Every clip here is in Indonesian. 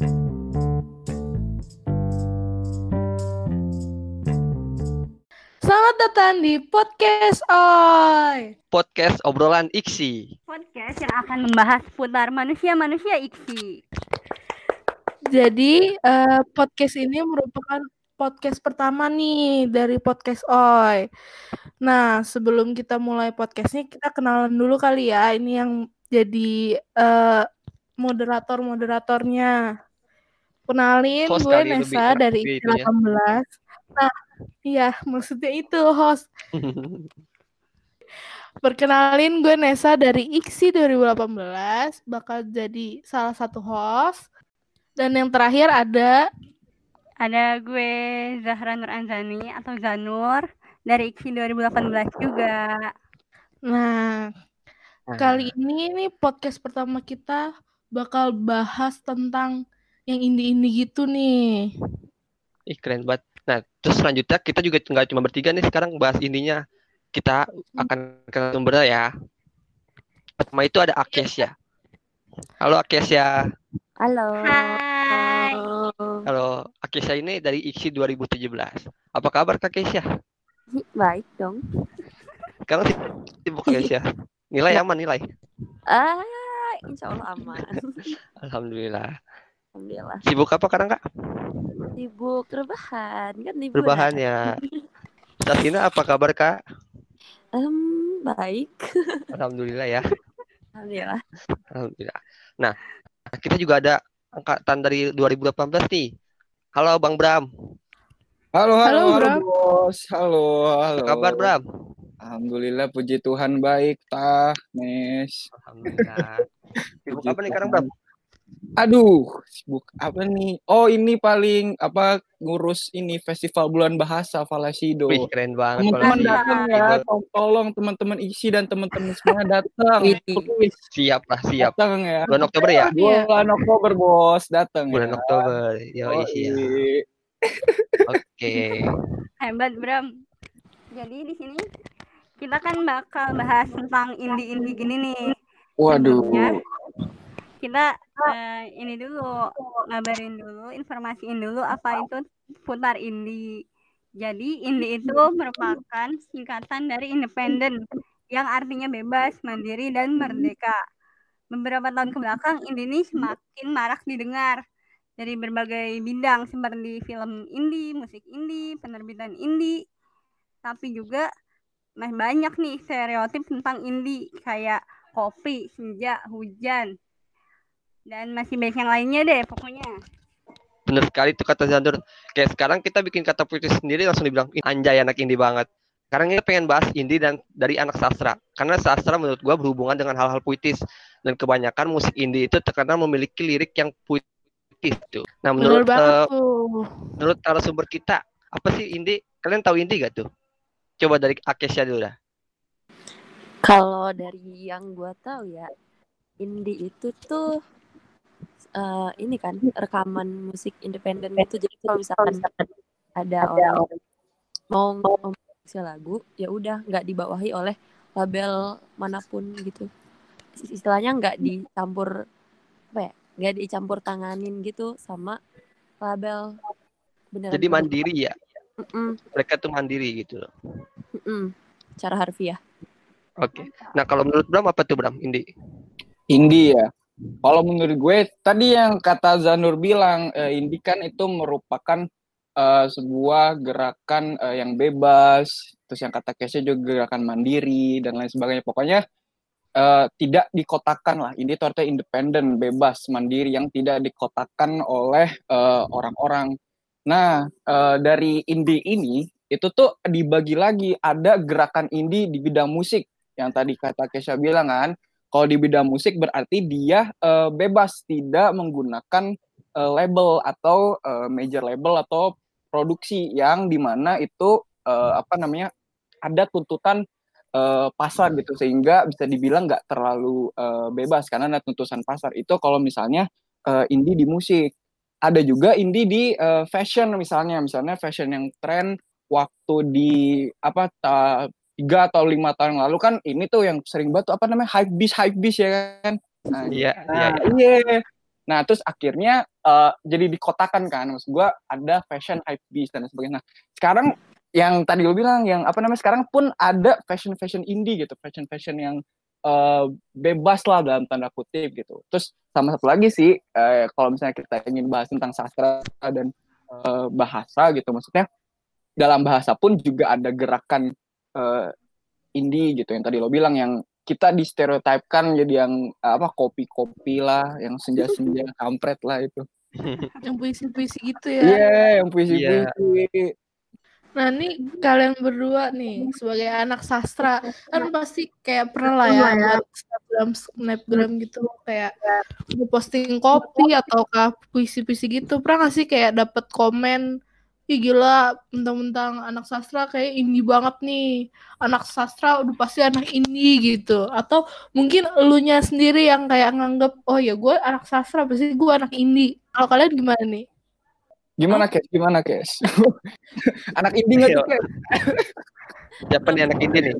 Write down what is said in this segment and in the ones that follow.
Selamat datang di podcast Oi. Podcast obrolan Iksi. Podcast yang akan membahas seputar manusia-manusia iksi. Jadi eh, podcast ini merupakan podcast pertama nih dari podcast Oi. Nah, sebelum kita mulai podcastnya, kita kenalan dulu kali ya. Ini yang jadi eh, moderator-moderatornya. Kenalin, Host gue Nesa dari dia Iksi itu ya. 18. Nah, iya, maksudnya itu host. Perkenalin gue Nesa dari IKSI 2018 bakal jadi salah satu host. Dan yang terakhir ada Ada gue Zahra Nur Anzani atau Zanur dari IKSI 2018 juga. Nah, kali ini nih podcast pertama kita bakal bahas tentang yang indie-indie gitu nih. Ih keren banget. Nah, terus selanjutnya kita juga nggak cuma bertiga nih sekarang bahas intinya. Kita akan ke sumbernya ya. Pertama itu ada Akesia. Halo Akesia. Halo. Hai. Halo, Akesia ini dari IKSI 2017. Apa kabar Kak Kesia? Baik dong. Sekarang sibuk Akesia. Nilai aman nilai. Ah, insya Allah aman. Alhamdulillah. Alhamdulillah. Sibuk apa sekarang Kak? Sibuk rebahan kan liburan. Berbahan ya. Tasina apa kabar Kak? Em, baik. Alhamdulillah ya. Alhamdulillah. Alhamdulillah. Nah, kita juga ada angkatan dari 2018 nih. Halo Bang Bram. Halo, Halo, halo, halo, bos. Halo, halo. Apa kabar Bram? Alhamdulillah, puji Tuhan baik, tah, Nes. Alhamdulillah. Sibuk apa nih sekarang Bram? Aduh, sibuk apa nih? Oh, ini paling apa ngurus ini festival bulan bahasa Falasido. Wih keren banget. Teman-teman datang ya, tolong, tolong teman-teman isi dan teman-teman semua datang. Siap lah, siap. Datang ya. Bulan Oktober ya? Bulan Oktober, bos, datang Bulan ya. Oktober. Yo, Yoi. isi ya. Oke. Hebat, Bram. Jadi di sini kita kan bakal bahas tentang indie-indie gini nih. Waduh. Sebelumnya, kita eh, ini dulu ngabarin dulu, informasiin dulu apa itu putar indie. Jadi indie itu merupakan singkatan dari independen yang artinya bebas, mandiri dan merdeka. Beberapa tahun ke belakang indie ini semakin marak didengar dari berbagai bidang seperti film indie, musik indie, penerbitan indie, tapi juga masih banyak nih stereotip tentang indie kayak kopi, senja, hujan, dan masih banyak yang lainnya deh pokoknya. Bener sekali tuh kata Zandur. Kayak sekarang kita bikin kata puitis sendiri langsung dibilang "Ih, anjay anak indie banget. Sekarang kita pengen bahas indie dan dari anak sastra. Karena sastra menurut gua berhubungan dengan hal-hal puitis. Dan kebanyakan musik indie itu terkenal memiliki lirik yang puitis tuh. Nah menurut tuh. menurut narasumber kita apa sih indie? Kalian tahu indie gak tuh? Coba dari Akesia dulu dah. Kalau dari yang gua tahu ya, indie itu tuh eh, ini kan rekaman musik independen itu. Jadi kalau misalkan ada orang mau memproduksi lagu, ya udah nggak dibawahi oleh label mana pun gitu. Istilahnya nggak dicampur apa ya? Nggak dicampur tanganin gitu sama label beneran. Jadi produk. mandiri ya. Mm-mm, Mereka tuh mandiri gitu loh. mm-mm. Cara harfiah. Oke. Nah kalau menurut Bram apa tuh Bram indie? Indie ya. Kalau menurut gue tadi yang kata Zanur bilang eh, indie kan itu merupakan eh, sebuah gerakan eh, yang bebas, terus yang kata Kesha juga gerakan mandiri dan lain sebagainya. Pokoknya eh, tidak dikotakan lah. Indie itu artinya independen, bebas, mandiri yang tidak dikotakan oleh eh, orang-orang. Nah, eh, dari indie ini itu tuh dibagi lagi ada gerakan indie di bidang musik yang tadi kata Kesha bilang kan kalau di bidang musik berarti dia eh, bebas tidak menggunakan eh, label atau eh, major label atau produksi yang di mana itu eh, apa namanya ada tuntutan eh, pasar gitu. Sehingga bisa dibilang nggak terlalu eh, bebas karena ada tuntutan pasar. Itu kalau misalnya eh, indie di musik. Ada juga indie di eh, fashion misalnya. Misalnya fashion yang tren waktu di apa ta- tiga atau lima tahun yang lalu kan ini tuh yang sering banget tuh apa namanya hype beast hype beast ya kan? Nah, Iya, iya, nah, iya. Nah, terus akhirnya uh, jadi dikotakan kan maksud gue ada fashion hype beast dan sebagainya. Nah, sekarang yang tadi lo bilang yang apa namanya sekarang pun ada fashion fashion indie gitu fashion fashion yang uh, bebas lah dalam tanda kutip gitu. Terus sama satu lagi sih uh, kalau misalnya kita ingin bahas tentang sastra dan uh, bahasa gitu maksudnya dalam bahasa pun juga ada gerakan uh, indie gitu yang tadi lo bilang yang kita di stereotipkan jadi yang apa kopi-kopi lah, yang senja-senja kampret lah itu. yang puisi-puisi gitu ya. Iya, yeah, yang puisi-puisi. Yeah. Nah, ini kalian berdua nih sebagai anak sastra kan pasti kayak pernah lah ya buat snapgram snapgram gitu kayak posting kopi atau puisi-puisi gitu. Pernah gak sih kayak dapat komen Ih gila, mentang-mentang anak sastra kayak indie banget nih. Anak sastra udah pasti anak indie gitu. Atau mungkin elunya sendiri yang kayak nganggep, oh ya gue anak sastra, pasti gue anak indie. Kalau kalian gimana nih? Gimana, Kes? Gimana, Kes? anak indie nggak tuh, Kes? Siapa nih anak indie nih?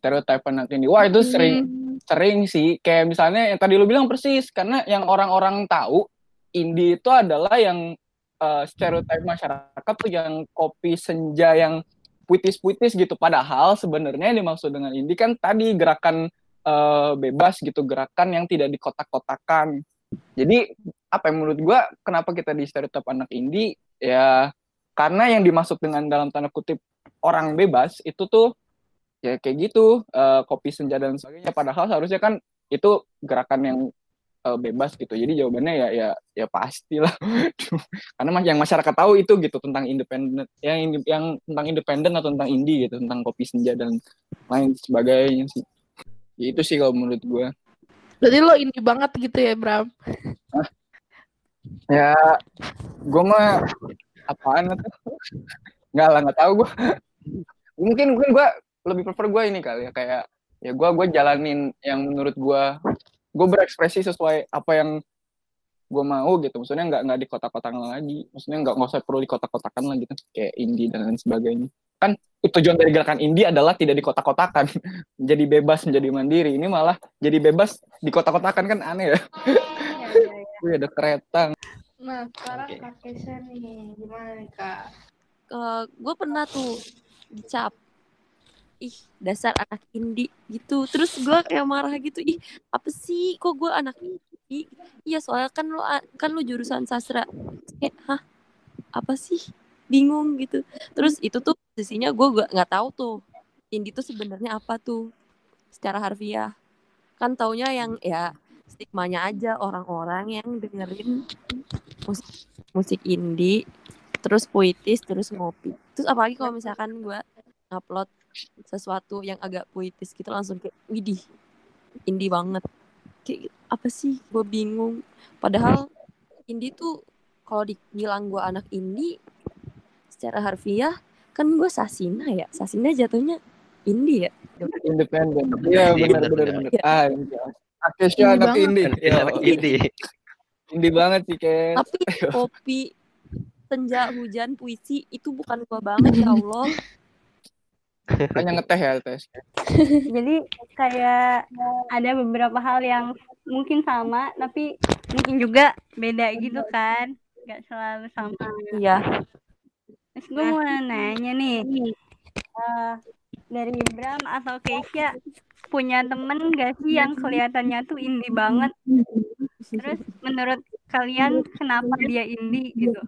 Stereotype anak indie. Wah, itu sering hmm. sering sih. Kayak misalnya yang tadi lu bilang persis. Karena yang orang-orang tahu, indie itu adalah yang uh, stereotip masyarakat tuh yang kopi senja yang puitis-puitis gitu. Padahal sebenarnya yang dimaksud dengan indie kan tadi gerakan uh, bebas gitu gerakan yang tidak dikotak-kotakan. Jadi apa yang menurut gue kenapa kita di stereotip anak indie? Ya karena yang dimaksud dengan dalam tanda kutip orang bebas itu tuh ya kayak gitu uh, kopi senja dan sebagainya. Padahal seharusnya kan itu gerakan yang uh, bebas gitu. Jadi jawabannya ya ya ya pastilah. Karena yang masyarakat tahu itu gitu tentang independen yang yang tentang independen atau tentang indie gitu, tentang kopi senja dan lain sebagainya sih. Ya, itu sih kalau menurut gue. Berarti lo indie banget gitu ya, Bram? Hah? Ya, gue mah apaan tuh? Nggak lah, nggak tahu gue. Mungkin mungkin gue lebih prefer gue ini kali ya kayak ya gue gue jalanin yang menurut gue gue berekspresi sesuai apa yang gue mau gitu. Maksudnya nggak nggak di kota-kotakan lagi. Maksudnya nggak nggak usah perlu di kota-kotakan lagi gitu. Kayak indie dan lain sebagainya. Kan tujuan dari gerakan indie adalah tidak di kota-kotakan. Jadi bebas menjadi mandiri. Ini malah jadi bebas di kota-kotakan kan aneh ya. Wih ada kereta. Nah sekarang okay. kak Kesha nih gimana nih kak? Uh, gue pernah tuh dicap ih dasar anak indie gitu. Terus gue kayak marah gitu ih apa sih? Kok gue anak indie iya soalnya kan lo kan lo jurusan sastra. Kayak hah? Apa sih? Bingung gitu. Terus itu tuh posisinya gue gak nggak tahu tuh indie tuh sebenarnya apa tuh secara harfiah. Kan taunya yang ya stigmanya aja orang-orang yang dengerin musik musik indie terus puitis terus ngopi. Terus apalagi kalau misalkan gue upload sesuatu yang agak puitis gitu langsung kayak widih indie banget. Kayak apa sih? Gue bingung. Padahal indie tuh kalau dibilang gue anak indie secara harfiah kan gue sasina ya? Sasina jatuhnya indie ya? Independen. Iya benar benar benar. Ah Akesha anak indie. Ya, anak indie. Indie banget sih kayak tapi kopi senja hujan puisi itu bukan gue banget ya Allah hanya ngeteh ya tes jadi kayak ada beberapa hal yang mungkin sama tapi mungkin juga beda gitu kan. Nggak selalu sama. Iya. Terus gue mau nanya nih uh, dari Bram atau Keisha punya temen gak sih yang kelihatannya tuh indie banget? Terus menurut kalian kenapa dia indie gitu?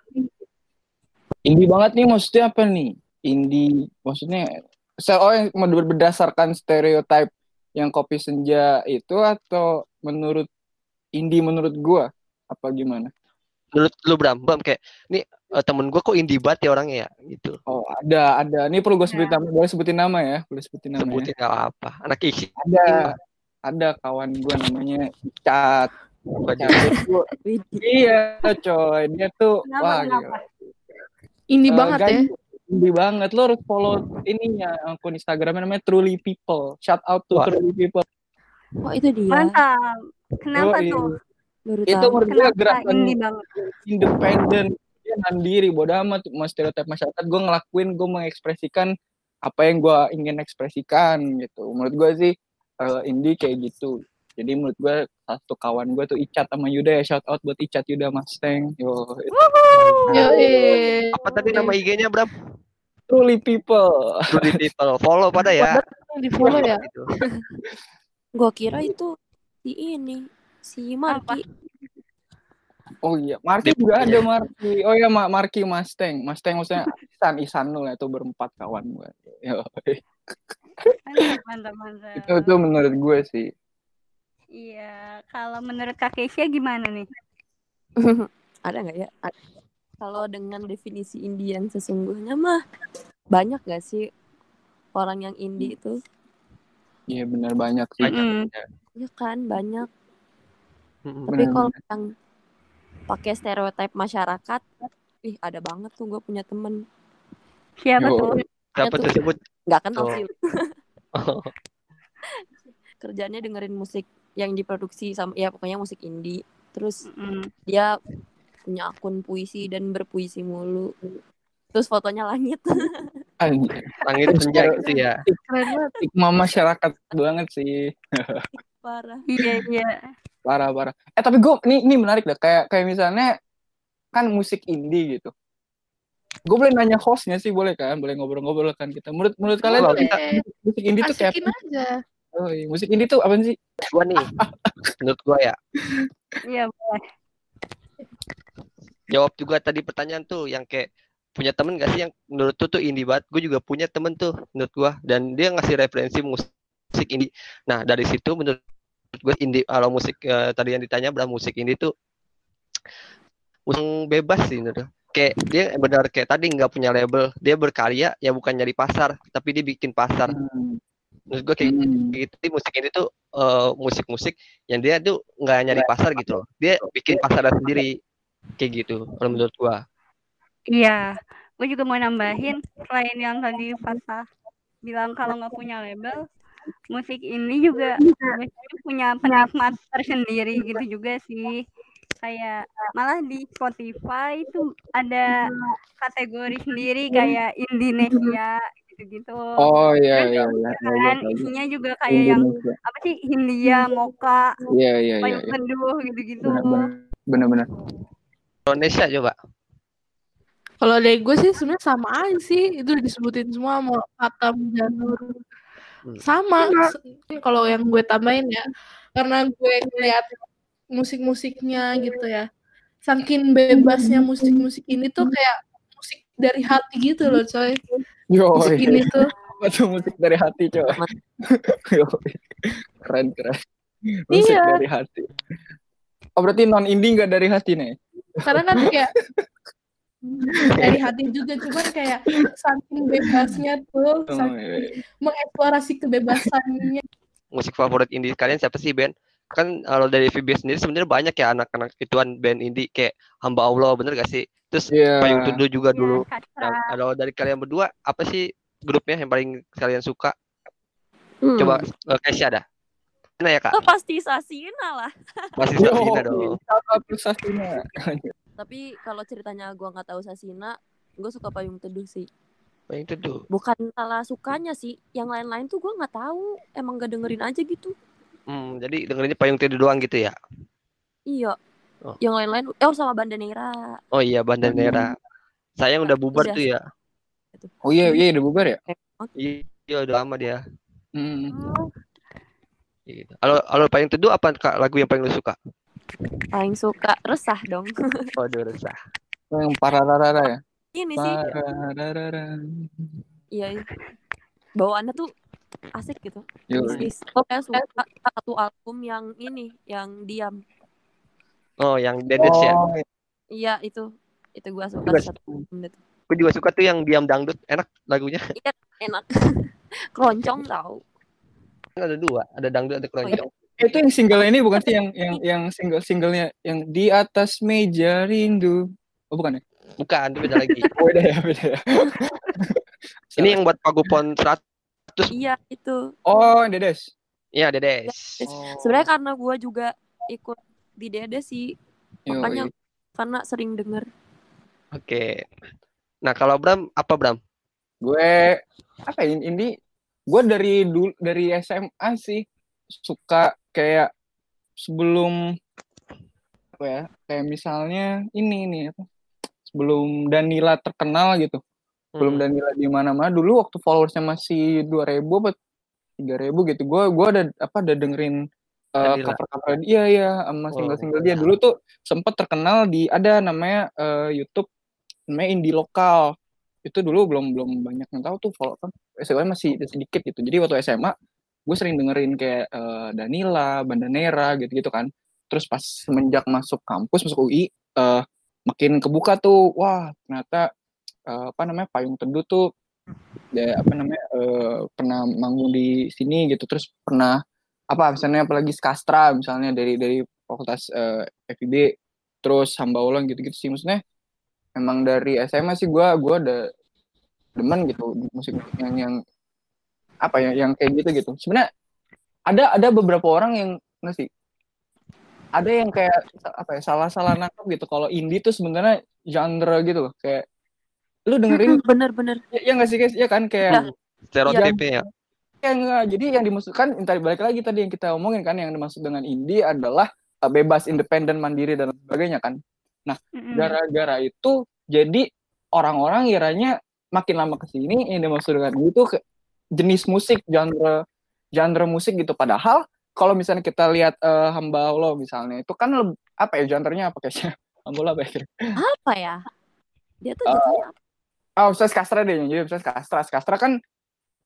Indie banget nih maksudnya apa nih? Indie maksudnya oh yang berdasarkan stereotip yang kopi senja itu atau menurut indie menurut gua apa gimana? Menurut lu Bram, Bram kayak ini uh, temen gua kok indie banget ya orangnya ya gitu. Oh ada ada. Ini perlu gue sebutin ya. nama, boleh sebutin nama ya, boleh sebutin nama. Sebutin ya. apa? Anak isi. Ada ada kawan gua namanya Cat. Gua, iya coy, dia tuh kenapa, wah kenapa? Indie uh, banget ya indie banget. Lo harus follow ininya akun Instagramnya namanya Truly People. Shout out to Wah. Truly People. Oh itu dia. Mantap. Kenapa oh, tuh? Baru itu menurut gue gerakan independen dia mandiri bodoh amat. Mas stereotip masyarakat gue ngelakuin gue mengekspresikan apa yang gue ingin ekspresikan gitu. Menurut gue sih uh, indie kayak gitu Jadi menurut gue satu kawan gue tuh Icat sama Yuda ya shout out buat Icat Yuda Mustang. Yo, Yo, eh. Apa tadi nama IG-nya Bram? truly people. Truly People. Follow pada ya. Di follow ya. Gitu. Gua kira itu si ini, si Marki. Oh iya, Marki juga ada Marki. Oh iya, Ma Marki Mustang. Mustang maksudnya Isan, Isanul ya, itu berempat kawan gue. Yo, Mantap, mantap, mantap. itu tuh menurut gue sih. Iya, kalau menurut Kak Kesia gimana nih? Ada nggak ya? Ada. Kalau dengan definisi indie yang sesungguhnya mah banyak gak sih orang yang indie itu? Iya benar banyak sih. Mm. Ya kan banyak. Tapi kalau yang pakai stereotip masyarakat, ih ada banget tuh gue punya temen Siapa Yo. tuh? Siapa tuh sebut? nggak kenal Oh. sih Oh. kerjanya dengerin musik yang diproduksi sama ya pokoknya musik indie terus Mm. dia punya akun puisi dan berpuisi mulu terus fotonya langit Anjir. Langit senja gitu ya. Keren banget. Stigma masyarakat banget sih. parah Iya, iya. Parah parah. Eh tapi gue ini ini menarik deh. Kayak kayak misalnya kan musik indie gitu. Gue boleh nanya hostnya sih boleh kan? Boleh ngobrol-ngobrol kan kita. Menurut menurut kalian Boleh. tuh musik indie tuh kayak aja. Oh, iya. Musik indie tuh apa sih? Gua nih. Menurut gua ya. Iya, boleh. Jawab juga tadi pertanyaan tuh yang kayak punya temen gak sih yang menurut tuh tuh indie banget. Gue juga punya temen tuh menurut gua dan dia ngasih referensi musik indie. Nah dari situ menurut gue indie kalau musik eh, tadi yang ditanya berapa musik indie tuh musik bebas sih menurut kayak dia benar kayak tadi nggak punya label dia berkarya ya bukan nyari pasar tapi dia bikin pasar Hmm. Menurut gue kayak Hmm. gitu musik ini tuh eh, musik-musik yang dia tuh nggak nyari pasar gitu loh. dia bikin pasarnya sendiri kayak gitu kalau menurut gua. Iya, gue juga mau nambahin selain yang tadi Fasa bilang kalau nggak punya label, musik ini juga punya penikmat tersendiri gitu juga sih. Kayak malah di Spotify itu ada kategori sendiri kayak Indonesia gitu-gitu. Oh iya iya iya. kan isinya juga kayak yang Indonesia. apa sih Hindia, Moka, Iya iya iya. Iya. Teduh gitu-gitu. Benar benar. Indonesia coba Kalau dari gue sih sebenarnya sama aja sih. Itu disebutin semua mau Atam Janur. Hmm. Sama. Kalau yang gue tambahin ya, karena gue ngeliat musik-musiknya gitu ya. Saking bebasnya musik-musik ini tuh kayak musik dari hati gitu loh, coy. Yo. Musik ini tuh. Apa tuh musik dari hati coy. Yo. Keren keren. Musik Iya. dari hati. Oh berarti non indie nggak dari hati nih? Karena kan kayak dari hati juga cuman kayak saking bebasnya tuh, Oh, saking iya, iya. mengeksplorasi kebebasannya. musik favorit indie kalian siapa sih band kan kalau dari VB sendiri sebenarnya banyak ya anak-anak ituan band indie kayak hamba Allah bener gak sih terus Iya. Payung Teduh juga Iya, dulu? Nah kalau dari kalian berdua apa sih grupnya yang paling kalian suka? Hmm. coba eh, Kesha dah. Mana ya kak? Oh, pasti Sasina lah. Yo, Sasina dong. shout out to Sasina. tapi kalau ceritanya gua nggak tahu Sasina gue suka payung teduh sih. Payung Teduh? Bukan salah sukanya sih. Yang lain-lain tuh gua nggak tahu. Emang gak dengerin aja gitu. Hmm, jadi dengerinnya Payung Teduh doang gitu ya? Iya Oh. yang lain-lain oh sama Bandanera oh iya Bandanera sayang udah bubar Udah. tuh ya Oh iya iya udah bubar ya? iya udah lama dia Hmm. gitu. kalau kalau Payung Teduh apa kak lagu yang paling lu suka paling suka resah dong Waduh resah Yang pararara ya? ini sih Pararara. iya iya. bawaannya tuh asik gitu Yo. oh saya suka satu album yang ini yang diam oh yang Dedes ya? Oh, iya. Itu. Itu gua suka gue juga suka. tuh yang diam dangdut. Enak lagunya. Enak. Keroncong tau. Kan ada dua ada dangdut ada keroncong. Itu yang single ini bukan sih? Yang yang yang single singlenya yang di atas meja rindu. Oh bukan ya? bukan itu beda lagi. Oh, beda ya beda ya. ini yang buat pagupon 100 iya itu. Oh Dedes. Iya Dedes sebenarnya karena gua juga ikut di Dede sih. Yo, makanya karena sering denger. Oke. Nah kalau Bram apa Bram? Gue apa ya ini gue dari dulu dari SMA sih suka kayak sebelum apa ya kayak misalnya ini nih apa sebelum Danila terkenal gitu. Belum Hmm. Danila di mana-mana dulu waktu followersnya masih 2000 apa 3000 gitu gue gua ada apa ada dengerin uh, Danila. cover-cover dia ya sama Oh. single-single dia. dulu tuh sempet terkenal di ada namanya eh, YouTube namanya indie lokal. Itu dulu belum belum banyak yang tahu tuh follow kan? SMA masih sedikit gitu. Jadi waktu SMA gue sering dengerin kayak eh, Danila Bandanera gitu-gitu kan. Terus pas semenjak masuk kampus masuk UI eh, makin kebuka tuh. Wah ternyata eh, apa namanya payung teduh tuh ya apa namanya eh, pernah manggung di sini gitu. Terus pernah apa misalnya apalagi skastra misalnya dari dari fakultas eh, FIB terus hamba ulang gitu-gitu sih. Maksudnya emang dari SMA sih gua gua ada demen gitu musik yang yang apa ya yang kayak gitu gitu. Sebenarnya ada ada beberapa orang yang nggak sih ada yang kayak apa ya salah-salah nangkep gitu. Kalau indie tuh sebenarnya genre gitu loh. Kayak lu dengerin Bener-bener. ya, ya nggak sih guys? Ya kan kayak Stereotipnya ya. Ya enggak. Jadi yang dimaksudkan yang tadi balik lagi tadi yang kita omongin kan yang dimaksud dengan indie adalah uh, bebas, independen, mandiri dan sebagainya kan. Mm-mm. Gara-gara itu jadi orang-orang kiranya makin lama ke sini yang dimaksud dengan itu ke- jenis musik genre genre musik gitu padahal kalau misalnya kita lihat uh, hamba Allah misalnya itu kan apa ya genrenya apa kayaknya hamba Allah apa ya Apa ya? Dia tuh jatuhnya apa? Oh, misalnya Skastra deh, jadi misalnya Skastra. Skastra kan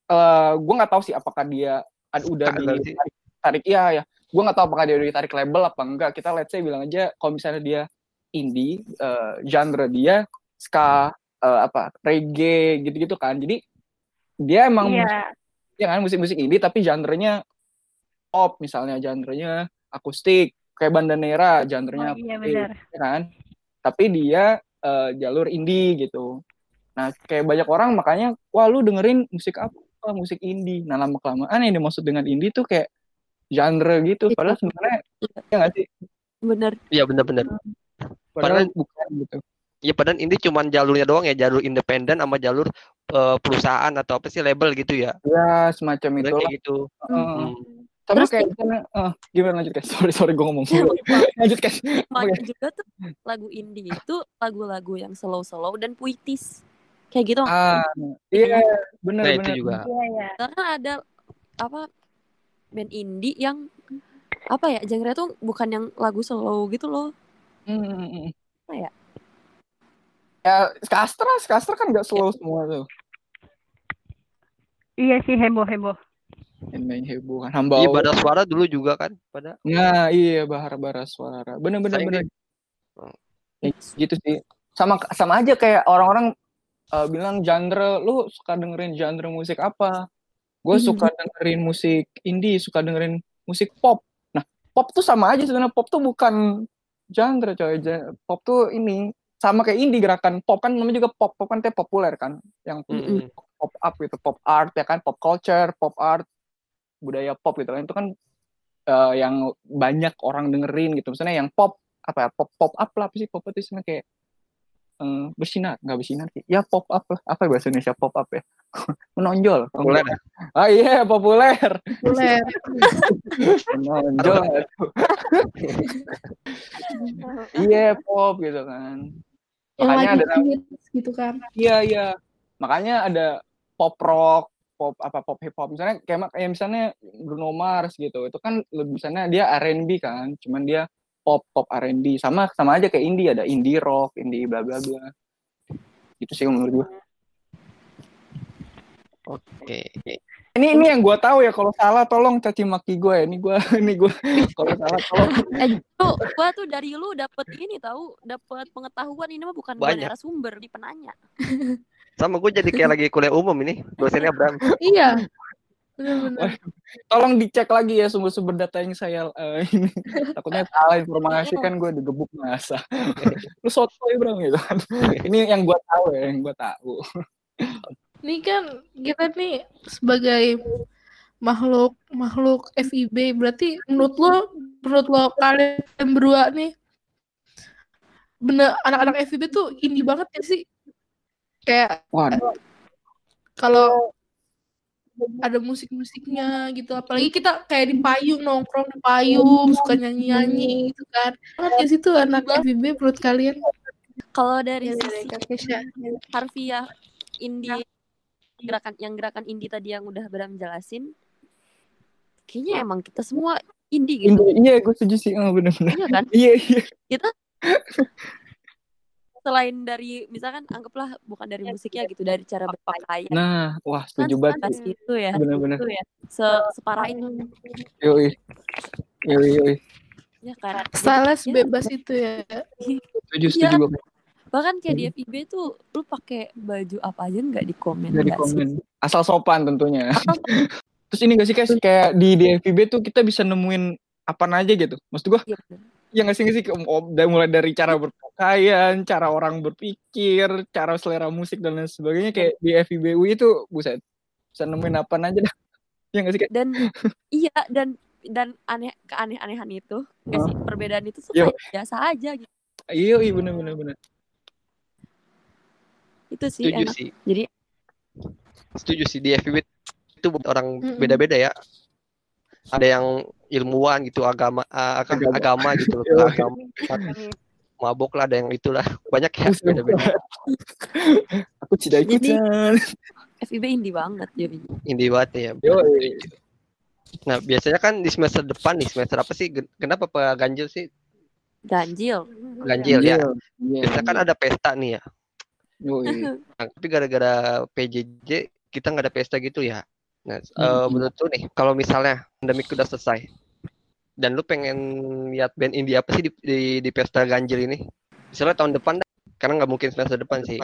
eh gue nggak tahu sih apakah dia ad- udah Ada sih. ditarik tarik iya ya. Gue nggak tahu apakah dia udah ditarik label apa enggak. Kita let's say bilang aja kalau misalnya dia indie, eh, genre dia ska eh, apa reggae gitu-gitu kan. Jadi dia emang Iya. ya kan musik-musik indie tapi genrenya pop misalnya genrenya akustik kayak Bandanera genrenya Oh, iya benar. ya kan tapi dia eh, jalur indie gitu nah kayak banyak orang makanya wah lu dengerin musik apa Wah, musik indie nah lama kelamaan yang dimaksud dengan indie tuh kayak genre gitu Itu. padahal sebenarnya ya nggak sih Bener. Iya benar-benar. padahal Padahal- bukan gitu Iya padahal ini cuman jalurnya doang ya, jalur independen sama jalur eh, perusahaan atau apa sih label gitu ya. ya semacam itu kayak gitu. Heeh. Hmm. sama Terus kayak misalnya, eh, gimana lanjut guys sorry sorry gue ngomong lanjut guys Makanya juga tuh lagu indie itu lagu-lagu yang slow-slow dan puitis. Kayak gitu. ah iya bener Nah bener itu juga. Iya, iya. Karena ada apa band indie yang apa ya genre tuh bukan yang lagu slow gitu loh. Hmm, hmm, hmm. Apa ya? Ya, Skastra, Skastra kan gak slow semua tuh. Iya sih heboh-heboh. Yang main heboh kan. Hamba Iya pada suara dulu juga kan pada Nah, iya bahar-bahar suara. Bener-bener Sayang bener. Ya, gitu sih. Sama sama aja kayak orang-orang eh, bilang genre, lu suka dengerin genre musik apa? Gue Hmm. suka dengerin musik indie, suka dengerin musik pop. Nah, pop tuh sama aja sebenarnya. Pop tuh bukan genre, coy. Pop tuh ini sama kayak indie gerakan pop kan namanya juga pop. Pop kan teh populer kan. Yang Mm-mm. pop up gitu, pop art ya kan, pop culture, pop art, budaya pop gitu kan. Itu kan eh, yang banyak orang dengerin gitu. Misalnya yang pop apa ya, pop pop up lah apa sih pop itu istilahnya kayak eh, bersinar, nggak bersinar sih. Ya pop up lah. Apa bahasa Indonesia pop up ya? Menonjol. populer ya. Ah iya, populer. Boleh. Menonjol. Iya, pop gitu kan. Yang Makanya lagi ada hits gitu kan. Iya iya. Makanya ada pop rock, pop apa pop hip hop misalnya kayak kayak misalnya Bruno Mars gitu. Itu kan lebih misalnya dia R&B kan, cuman dia pop pop R&B sama sama aja kayak indie ada indie rock, indie bla bla bla. Gitu sih menurut gua. Oke. Ini ini yang gua tahu ya kalau salah tolong caci maki gue ya. Ini gua ini gua kalau salah tolong. Eh, lu, gua tuh dari lu dapet ini tahu, dapet pengetahuan ini mah bukan Banyak. narasumber di penanya. Sama gue jadi kayak lagi kuliah umum ini. Dosennya Bram. Iya. Benar-benar. Tolong dicek lagi ya sumber-sumber data yang saya eh, ini. Takutnya salah informasi kan gue digebuk masa. Lu sotoy bro gitu kan. Ini yang gua tahu ya, yang gua tahu. Ini kan kita nih sebagai makhluk makhluk FIB berarti menurut lo menurut lo kalian berdua nih bener anak-anak FIB tuh indie banget ya sih kayak kalau ada musik-musiknya gitu. Apalagi kita kayak di payung nongkrong di payung suka nyanyi-nyanyi gitu kan. Banget ya situ anak FIB menurut kalian? Kalau dari ya, sisi harfiah indie gerakan yang gerakan indie tadi yang udah Bram jelasin kayaknya emang kita semua indie gitu. Indie, iya gue setuju sih. Oh, bener-bener. Iya kan? Iya iya. Kita selain dari misalkan anggaplah bukan dari musiknya gitu dari cara berpakaian. nah wah kan setuju banget. Pas itu ya. Bener-bener itu ya. Se separah itu. Yoi. Yoi yoi. Ya kan? Styles Ya. bebas itu ya. Setuju setuju Iya. gue bahkan kayak di FIB tuh lu pakai baju apa aja nggak di komen nggak sih? komen asal sopan tentunya. Terus ini gak sih guys? Kayak di di FIB tuh kita bisa nemuin apa aja gitu. Maksud Iya, bener. Ya nggak sih nggak sih. Dari mulai dari cara berpakaian cara orang berpikir cara selera musik dan lain sebagainya. Kayak di FIB UI itu buset bisa nemuin apa aja dah. Ya nggak sih kayak dan iya dan dan aneh keaneh-anehan itu nggak sih? Perbedaan itu tuh kayak biasa aja gitu. Iya iya bener bener bener. Itu sih Setuju enak. sih. jadi Setuju sih di FIB itu orang beda-beda ya. Ada yang ilmuwan gitu, agama ah, agama, Agama. gitu loh, Iya. agama mabok lah ada yang itulah. Banyak ya beda-beda. aku tidak ikutan FIB indie banget jadi Indie banget ya. yo Nah, biasanya kan di semester depan nih, semester apa sih? Kenapa Pak Ganjil sih? ganjil Ganjil ya. Iya, Biasanya kan ada pesta nih ya. Yoi. Nah, tapi gara-gara PJJ kita nggak ada pesta gitu ya. Nah, Hmm. menurut lu nih, kalau misalnya pandemi udah selesai dan lu pengen lihat band indie apa sih di, di, di pesta ganjil ini? Misalnya tahun depan dah, karena nggak mungkin semester depan sih.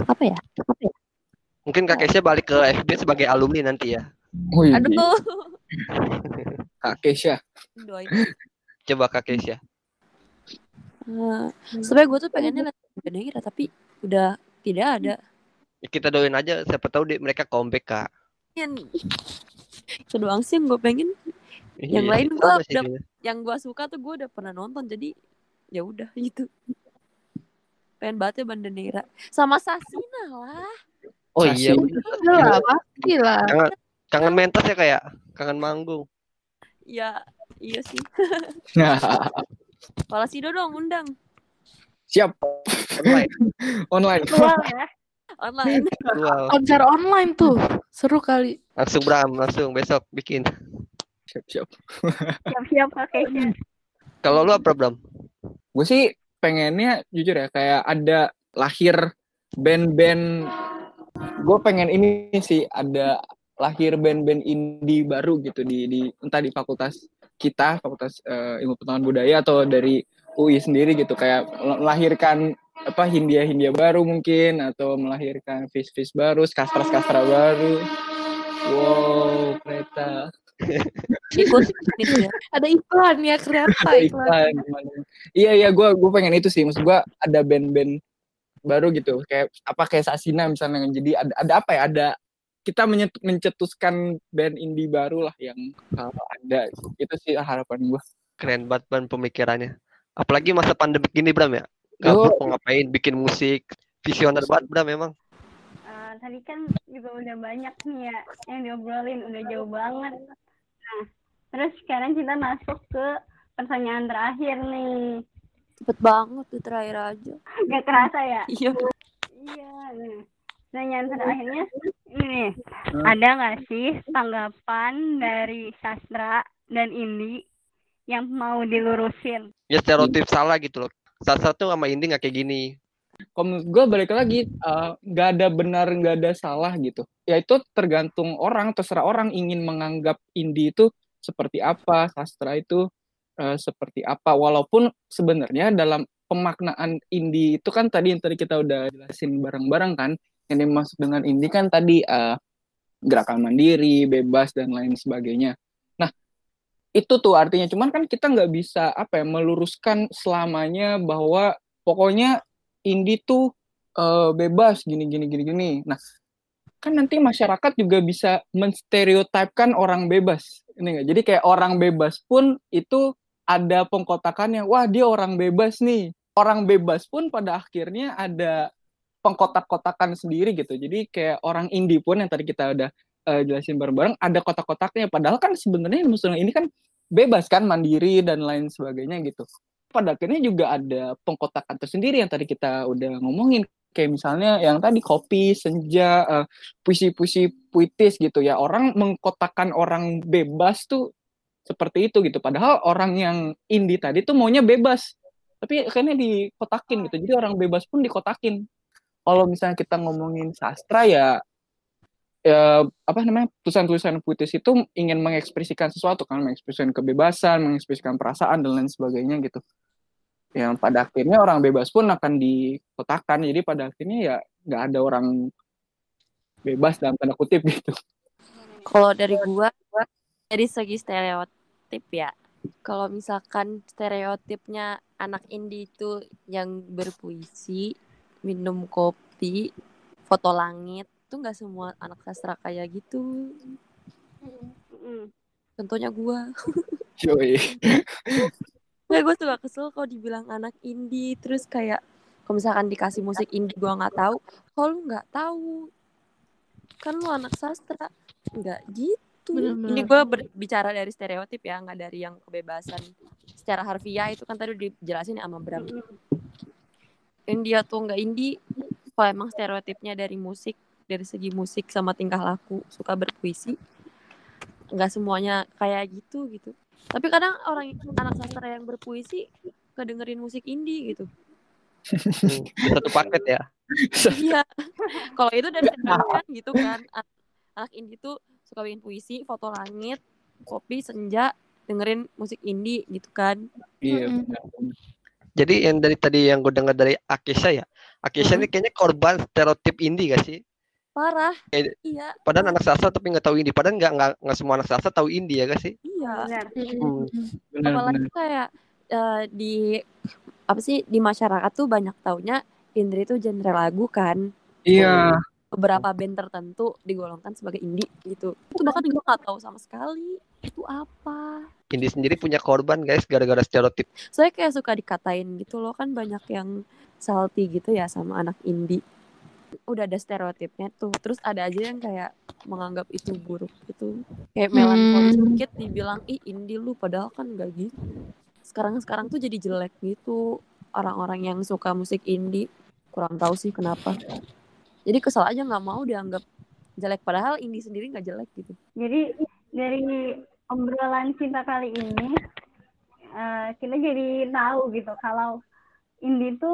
apa ya apa ya Mungkin Kak Kesha balik ke FB sebagai alumni nanti ya. Wih, aduh Kak Kesha Coba Kak Kesha. Eh, sebenarnya gue tuh pengennya lihat Benihira tapi udah tidak ada Ya, Kita doain aja, siapa tahu deh mereka comeback Kak. Yang itu doang sih yang gue pengen. Yang Iya, lain sama gua sih udah- yang gue suka tuh gue udah pernah nonton jadi ya udah gitu. Pengen banget ya Bandanera sama Sasina lah Oh iya, Kasih. bener. Udah lah pasti lah. Kangen, kangen mentas ya kayak kangen manggung. ya iya sih. Nah Palasido dong undang. Siap. Online, online. Luang ya. Online virtual. konser online tuh seru kali Langsung Bram, langsung besok bikin. siap siap Siap-siap Kak Keisha. Kalau lu apa Bram? gue sih pengennya jujur ya kayak ada lahir band-band gue pengen ini sih ada lahir band-band indie baru gitu di di entah di fakultas kita fakultas eh, ilmu pengetahuan budaya atau dari UI sendiri gitu kayak melahirkan apa Hindia Hindia baru mungkin atau melahirkan fish fish baru skastra skastra baru. Wow kereta. Ikut ya. Ada iklan ya kereta iklan. iya iya gue gue pengen itu sih. Maksud gue ada band-band baru gitu. Kayak apa kayak Sasina misalnya. Jadi ada ada apa ya? Ada kita mencetuskan band indie baru lah yang ada. Itu sih harapan gue Keren banget Bram pemikirannya. Apalagi masa pandemi gini Bram ya. Gabut mau ngapain, bikin musik. Visioner banget Bram memang. Eh, tadi kan juga udah banyak nih ya yang diobrolin, udah jauh banget. Nah, terus sekarang kita masuk ke pertanyaan terakhir nih. cepet banget tuh terakhir aja Gak kerasa ya? iya Iya. Nah, pertanyaan terakhirnya ini nih. Ada nggak sih tanggapan dari sastra dan Indi yang mau dilurusin? Ya stereotip salah gitu loh. Sastra tuh sama indie nggak kayak gini. kalau gue balik lagi uh, nggak ada benar nggak ada salah gitu. Ya itu tergantung orang terserah orang ingin menganggap indie itu seperti apa sastra itu uh, seperti apa. Walaupun sebenarnya dalam pemaknaan indie itu kan tadi yang tadi kita udah jelasin bareng-bareng kan yang dimaksud dengan indie kan tadi uh, gerakan mandiri bebas dan lain sebagainya itu tuh artinya cuman kan kita nggak bisa apa ya meluruskan selamanya bahwa pokoknya indie tuh eh, bebas gini gini gini gini. Nah, kan nanti masyarakat juga bisa menstereotipkan orang bebas. Ini enggak? Jadi kayak orang bebas pun itu ada pengkotakannya. Wah, dia orang bebas nih. Orang bebas pun pada akhirnya ada pengkotak-kotakan sendiri gitu. Jadi kayak orang indie pun yang tadi kita udah eh, jelasin bareng-bareng ada kotak-kotaknya. Padahal kan sebenarnya musola ini kan bebas kan mandiri dan lain sebagainya gitu. Pada akhirnya juga ada pengkotakan tersendiri yang tadi kita udah ngomongin. Kayak misalnya yang tadi kopi senja eh, puisi-puisi puitis gitu ya. Orang mengkotakan orang bebas tuh seperti itu gitu. Padahal orang yang indie tadi tuh maunya bebas. Tapi akhirnya dikotakin gitu. Jadi orang bebas pun dikotakin. Kalau misalnya kita ngomongin sastra ya ya apa namanya tulisan-tulisan puitis itu ingin mengekspresikan sesuatu kan mengekspresikan kebebasan mengekspresikan perasaan dan lain sebagainya gitu. Yang pada akhirnya orang bebas pun akan dikotakan. Jadi pada akhirnya ya nggak ada orang bebas dalam tanda kutip gitu. Kalau dari gua dari segi stereotip ya. Kalau misalkan stereotipnya anak indie itu yang berpuisi, minum kopi, foto langit, itu nggak semua anak sastra kayak gitu. Mm. Contohnya gua. Yoi. Kayak gue suka kesel kalau dibilang anak indie terus kayak kalau misalkan dikasih musik indie gue nggak tahu, kalau lu nggak tahu kan lu anak sastra nggak gitu. Bener-bener. Ini gue berbicara dari stereotip ya, nggak dari yang kebebasan secara harfiah itu kan tadi dijelasin ya sama Bram. Indie atau nggak indie, kalau emang stereotipnya dari musik, dari segi musik sama tingkah laku suka berpuisi, nggak semuanya kayak gitu gitu. Tapi kadang orang anak sastra yang berpuisi kedengerin musik indie gitu. Hmm, satu paket ya. Iya. Kalau itu dari kan gitu kan. An- Anak indie tuh suka bikin puisi, foto langit, kopi, senja, dengerin musik indie gitu kan. iya. Jadi yang dari tadi yang gue dengar dari Akisha ya. Akisha ini kayaknya korban stereotip indie gak sih? Parah. Eh, Iya, Padahal anak sastra tapi nggak tahu indie. Padahal nggak nggak nggak semua anak sastra tahu indie ya gak sih? iya. Benar. Hmm. benar Apalagi benar kayak eh, di apa sih di masyarakat tuh banyak taunya indie itu genre lagu kan. iya Beberapa band tertentu digolongkan sebagai indie gitu. Itu bahkan gue nggak tahu sama sekali itu apa. Indie sendiri punya korban guys gara-gara stereotip. saya kayak suka dikatain gitu loh kan banyak yang salty gitu ya sama anak indie udah ada stereotipnya tuh. Terus ada aja yang kayak menganggap itu buruk gitu. Kayak melankolis Hmm. dikit dibilang ih indie lu padahal kan gak gitu. Sekarang sekarang tuh jadi jelek gitu. Orang-orang yang suka musik indie kurang tahu sih kenapa. Jadi kesel aja nggak mau dianggap jelek padahal indie sendiri nggak jelek gitu. Jadi dari obrolan kita kali ini eh, kita jadi tahu gitu kalau indie itu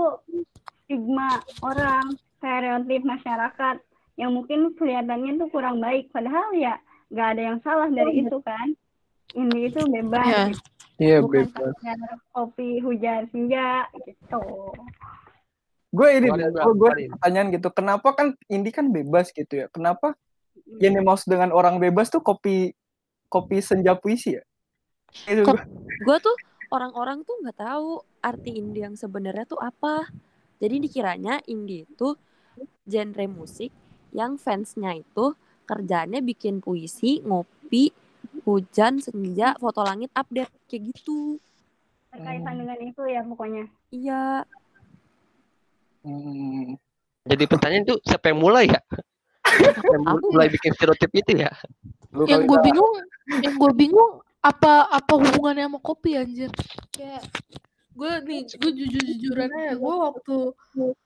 stigma orang stereotip masyarakat yang mungkin kelihatannya tuh kurang baik padahal ya nggak ada yang salah dari itu kan. Indie itu bebas Iya. gitu. iya bukan bebas. kopi hujan senja gitu. Gue ini gue pertanyaan gitu. Kenapa kan indie kan bebas gitu ya? Kenapa yang dimaksud dengan orang bebas tuh kopi kopi senja puisi ya? Itu gue gue tuh orang-orang tuh nggak tahu arti indie yang sebenarnya tuh apa. Jadi dikiranya indie itu genre musik yang fansnya itu kerjaannya bikin puisi ngopi hujan senja foto langit update kayak gitu. Berkaitan dengan itu ya pokoknya. Iya. Hmm, Jadi pertanyaan itu siapa yang mulai ya? Siapa yang mulai bikin stereotip itu ya? lu yang gue bingung yang gue bingung apa apa hubungannya sama kopi anjir. Kayak gue nih gue jujur jujuran aja gue waktu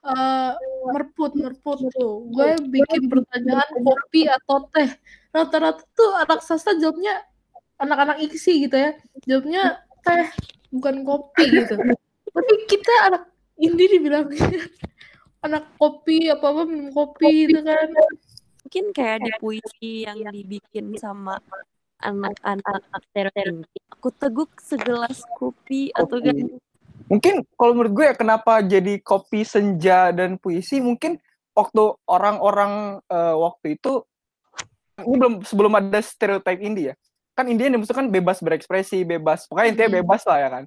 eh, merput merput tuh gue bikin pertanyaan kopi atau teh. Rata-rata tuh anak sastra jawabnya anak-anak iksi gitu ya jawabnya teh bukan kopi gitu. Tapi kita anak indie dibilang anak kopi apa apa minum kopi gitu kan. Mungkin kayak di puisi yang dibikin sama anak-anak stereotip aku teguk segelas kopi atau Kopi. kan mungkin kalau menurut gue ya kenapa jadi kopi senja dan puisi? Mungkin waktu orang-orang eh, waktu itu ini belum sebelum ada stereotip India kan India yang dimaksudkan bebas berekspresi bebas pokoknya intinya bebas lah ya kan.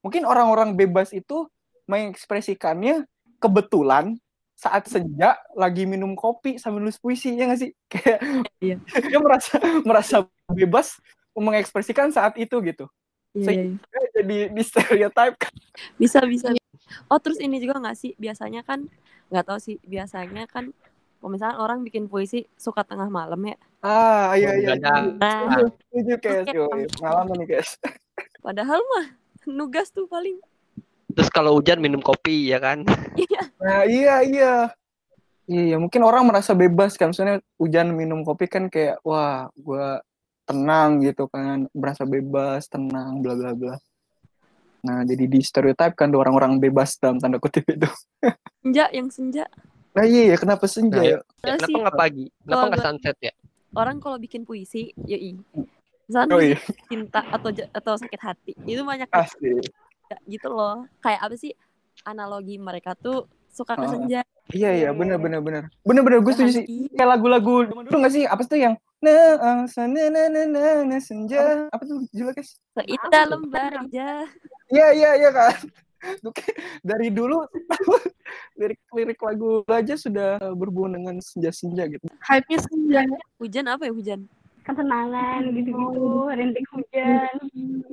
Mungkin orang-orang bebas itu mengekspresikannya kebetulan saat senja lagi minum kopi sambil nulis puisi ya nggak sih? Kayak Iya. dia merasa merasa bebas mengekspresikan saat itu gitu Iya, iya, iya. Dia jadi di stereotype bisa bisa oh terus ini juga nggak sih biasanya kan nggak tahu sih biasanya kan Kalau misalkan orang bikin puisi suka tengah malam ya. Ah, iya iya. Nah, Setuju. Yoi, Pengalaman nih, Kes. padahal mah nugas tuh paling. Terus kalau hujan minum kopi ya kan. Nah, iya iya. Iya, mungkin orang merasa bebas kan. Maksudnya hujan minum kopi kan kayak wah, gua tenang gitu kan, berasa bebas, tenang, bla bla bla. Nah, jadi di stereotype kan orang-orang bebas dalam tanda kutip itu. Senja yang senja. Nah, iya, ya, kenapa senja Nah, ya? Ya, kenapa sih nggak pagi? Kenapa nggak sunset ya? orang kalau bikin puisi, yoi. Misalkan Oh iya, cinta atau atau sakit hati, itu banyak asli. gitu loh. Kayak apa sih analogi mereka tuh suka ke Ah. senja. Iya iya bener bener bener bener bener gue setuju sih Bahagia. kayak lagu-lagu dulu nggak sih apa tuh yang na sana na na na na senja apa tuh judulnya guys Seindah lembar hijau. iya iya iya kan dari dulu lirik-lirik lagu aja sudah eh, berhubungan dengan senja-senja gitu Hype-nya senja. Hujan apa ya hujan? ketenangan gitu-gitu rintik hujan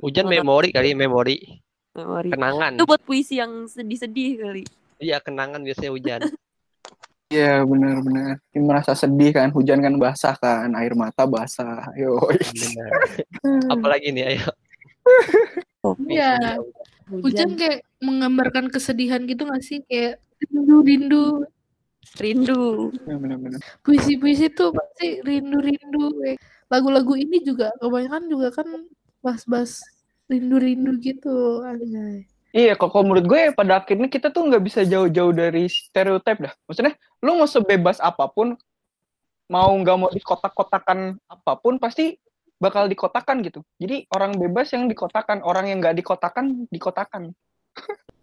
Hujan Oh, memori kali, memori. Memori. Kenangan. Itu buat puisi yang sedih-sedih kali. Iya, kenangan biasanya hujan. iya bener bener Ini merasa sedih kan hujan kan basah kan air mata basah yo Benar. Apalagi nih, ayo. Iya. Hujan kayak menggambarkan kesedihan gitu gak sih? Kayak rindu-rindu. rindu. bener bener Puisi-puisi tuh pasti rindu-rindu. Kayak Lagu-lagu ini juga kebanyakan juga kan bahas-bahas rindu-rindu gitu. Anjay. Iya, kok kalau menurut gue pada akhirnya kita tuh nggak bisa jauh-jauh dari stereotip dah. Maksudnya, lu mau sebebas apa pun, mau nggak mau dikotak-kotakan apa pun, pasti bakal dikotakan gitu. Jadi orang bebas yang dikotakan, orang yang nggak dikotakan, dikotakan.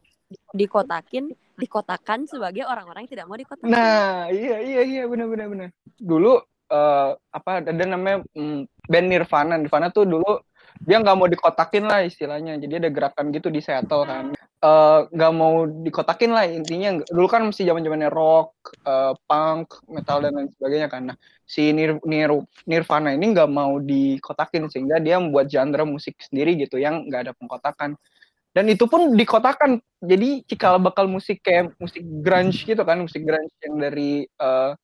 Dikotakin, dikotakan sebagai orang-orang yang tidak mau dikotakan. Nah, iya iya iya benar-benar benar. Dulu eh, apa ada namanya mm, band Nirvana. Nirvana tuh dulu dia nggak mau dikotakin lah istilahnya. Jadi ada gerakan gitu di Seattle kan. Eh, nggak mau dikotakin lah intinya. Dulu kan masih zaman zamannya rock, eh, punk, metal dan lain sebagainya kan. Nah, si Nir, Nir- Nirvana ini nggak mau dikotakin sehingga dia membuat genre musik sendiri gitu yang nggak ada pengkotakan. Dan itu pun dikotakan. Jadi cikal bakal musik kayak musik grunge gitu kan, musik grunge yang dari apa,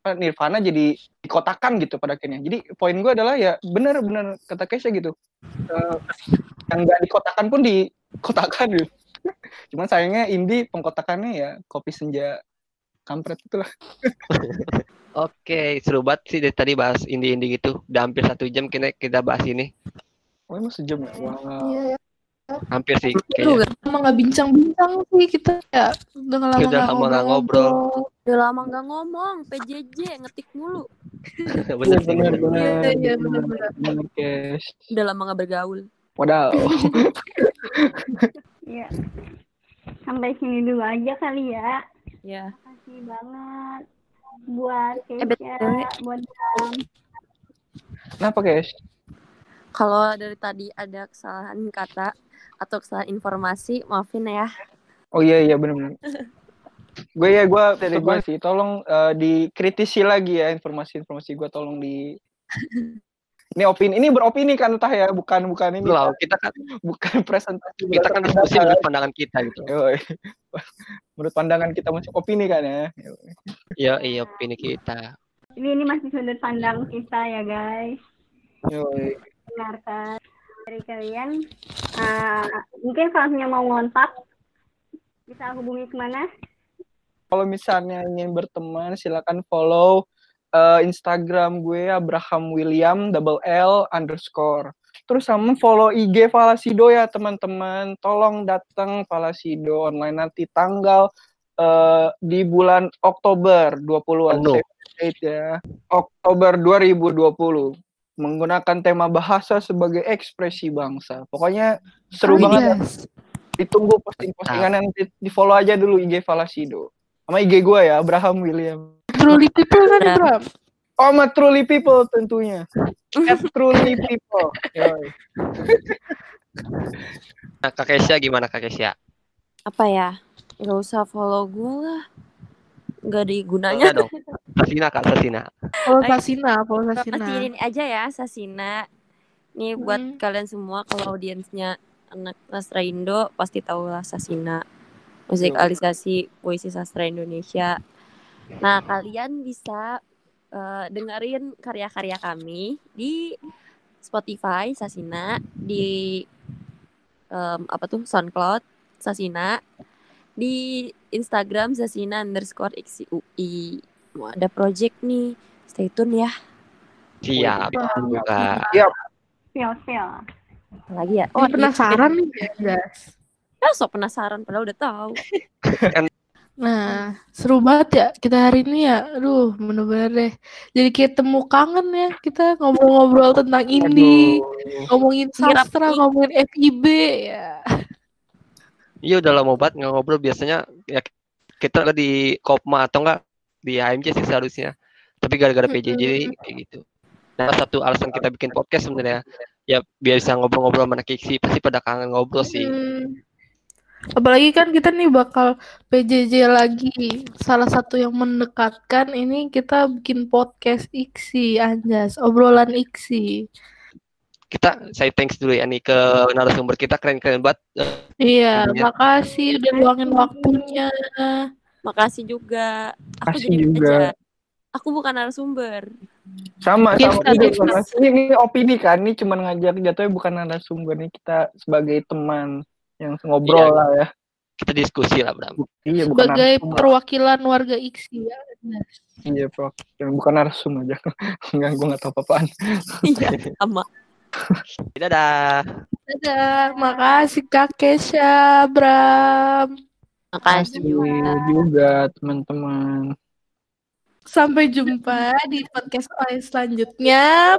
Nirvana jadi dikotakan gitu pada akhirnya. Jadi poin gue adalah ya benar-benar kata Kesha gitu. Eh, yang nggak dikotakan pun dikotakan gitu. Cuman sayangnya indie pengkotakannya ya kopi senja kampret itulah. Oke, seru banget sih dari tadi bahas indie-indie gitu. Udah hampir satu jam kita kita bahas ini. Oh emang sejam ya? Wow. Iya, ya. Hampir sih kayaknya. gak lama gak bincang-bincang sih kita ya. Udah lama Udah gak lama nggak ngobrol-ngobrol. Udah lama nggak ngomong, PJJ ngetik mulu. Bener sih, benar bener. benar. Iya, iya, benar-benar. Benar, Kes. Udah lama nggak bergaul. Wadaw. ya sampai sini dulu aja kali ya Ya. makasih banget buat Eh. Keisha buat Bram. Kenapa Kes? Kalau dari tadi ada kesalahan kata atau kesalahan informasi, maafin ya. Oh iya iya benar-benar. gue ya gue dari gue sih tolong eh, dikritisi lagi ya informasi-informasi gue tolong di ini opini ini beropini kan entah ya bukan bukan ini Lah, kita kan bukan presentasi kita kan diskusi menurut pandangan kita gitu. menurut pandangan kita masih opini kan ya. Iya, iya opini kita. ini ini masih sudut pandang kita ya guys Yoi. dengarkan dari kalian. Ah, mungkin kalau misalnya mau ngontak bisa hubungi ke mana? Kalau misalnya ingin berteman silakan follow eh, Instagram gue Abraham William double L underscore. Terus sama follow IG Falasido ya teman-teman. Tolong datang Falasido online nanti tanggal eh, di bulan Oktober 20-an Penuh. save date ya. Oktober 2020 menggunakan tema bahasa sebagai ekspresi bangsa pokoknya seru Oh, banget yes. ditunggu posting-postingan nanti di follow aja dulu IG Falasido sama IG gue ya Abraham William Truly people kan Bram? oh sama Truly People tentunya at Truly People. Nah, Kak Kesha gimana Kak Kesha? Apa ya? Gak usah follow gue lah. Gak ada Enggak gunanya. dong. Sasina Kak, Sasina. Follow Sasina, follow Sasina. Masih ini aja ya, Sasina. Nih buat Hmm. kalian semua kalau audiensnya anak sastra Indo pasti tahu lah Sasina. Musikalisasi puisi sastra Indonesia. Nah, kalian bisa eh, dengerin karya-karya kami di Spotify Sasina, di em, apa tuh SoundCloud Sasina, di Instagram Sasina underscore XCUI. Mau ada project nih, stay tune ya. Siap. Sial, sial. Apa lagi ya? Oh, iya, penasaran nih, guys. Ya, so penasaran padahal udah tahu. Nah, seru banget ya kita hari ini ya. Aduh, bener-bener deh. Jadi kayak temu kangen ya kita ngobrol-ngobrol tentang indie, ngomongin sastra, ngomongin FIB ya. Iya udah lama banget nggak ngobrol biasanya ya kita di Kopma atau enggak di HMJ sih seharusnya. Tapi gara-gara PJJ kayak gitu. Nah, satu alasan kita bikin podcast sebenarnya ya biar bisa ngobrol-ngobrol sama anak Kiksi pasti pada kangen ngobrol sih. Hmm. Apalagi kan kita nih bakal PJJ lagi. Salah satu yang mendekatkan ini kita bikin podcast Iksi, Anjas, obrolan Iksi. Kita saya thanks dulu ya nih ke narasumber kita keren-keren banget. Iya, Intinya- makasih udah luangin waktunya. Makasih juga. Aku Makasih jadi juga. aja. Aku bukan narasumber. Sama Yes, sama yes, juga. yes. Ini, ini opini kan, ini cuma ngajak jatuhnya bukan narasumber nih kita sebagai teman yang ngobrol Iya. lah ya. Kita diskusi lah, Bram. Iya bukan Sebagai narasumber. perwakilan warga Iksi ya. Iya bro, yang bukan narasumber aja. Enggak, gue nggak tahu apa-apaan. Iya, sama. Dadah. Dadah, makasih Kak Kesha, Bram. Makasih juga. juga teman-teman. Sampai jumpa di podcast OS selanjutnya.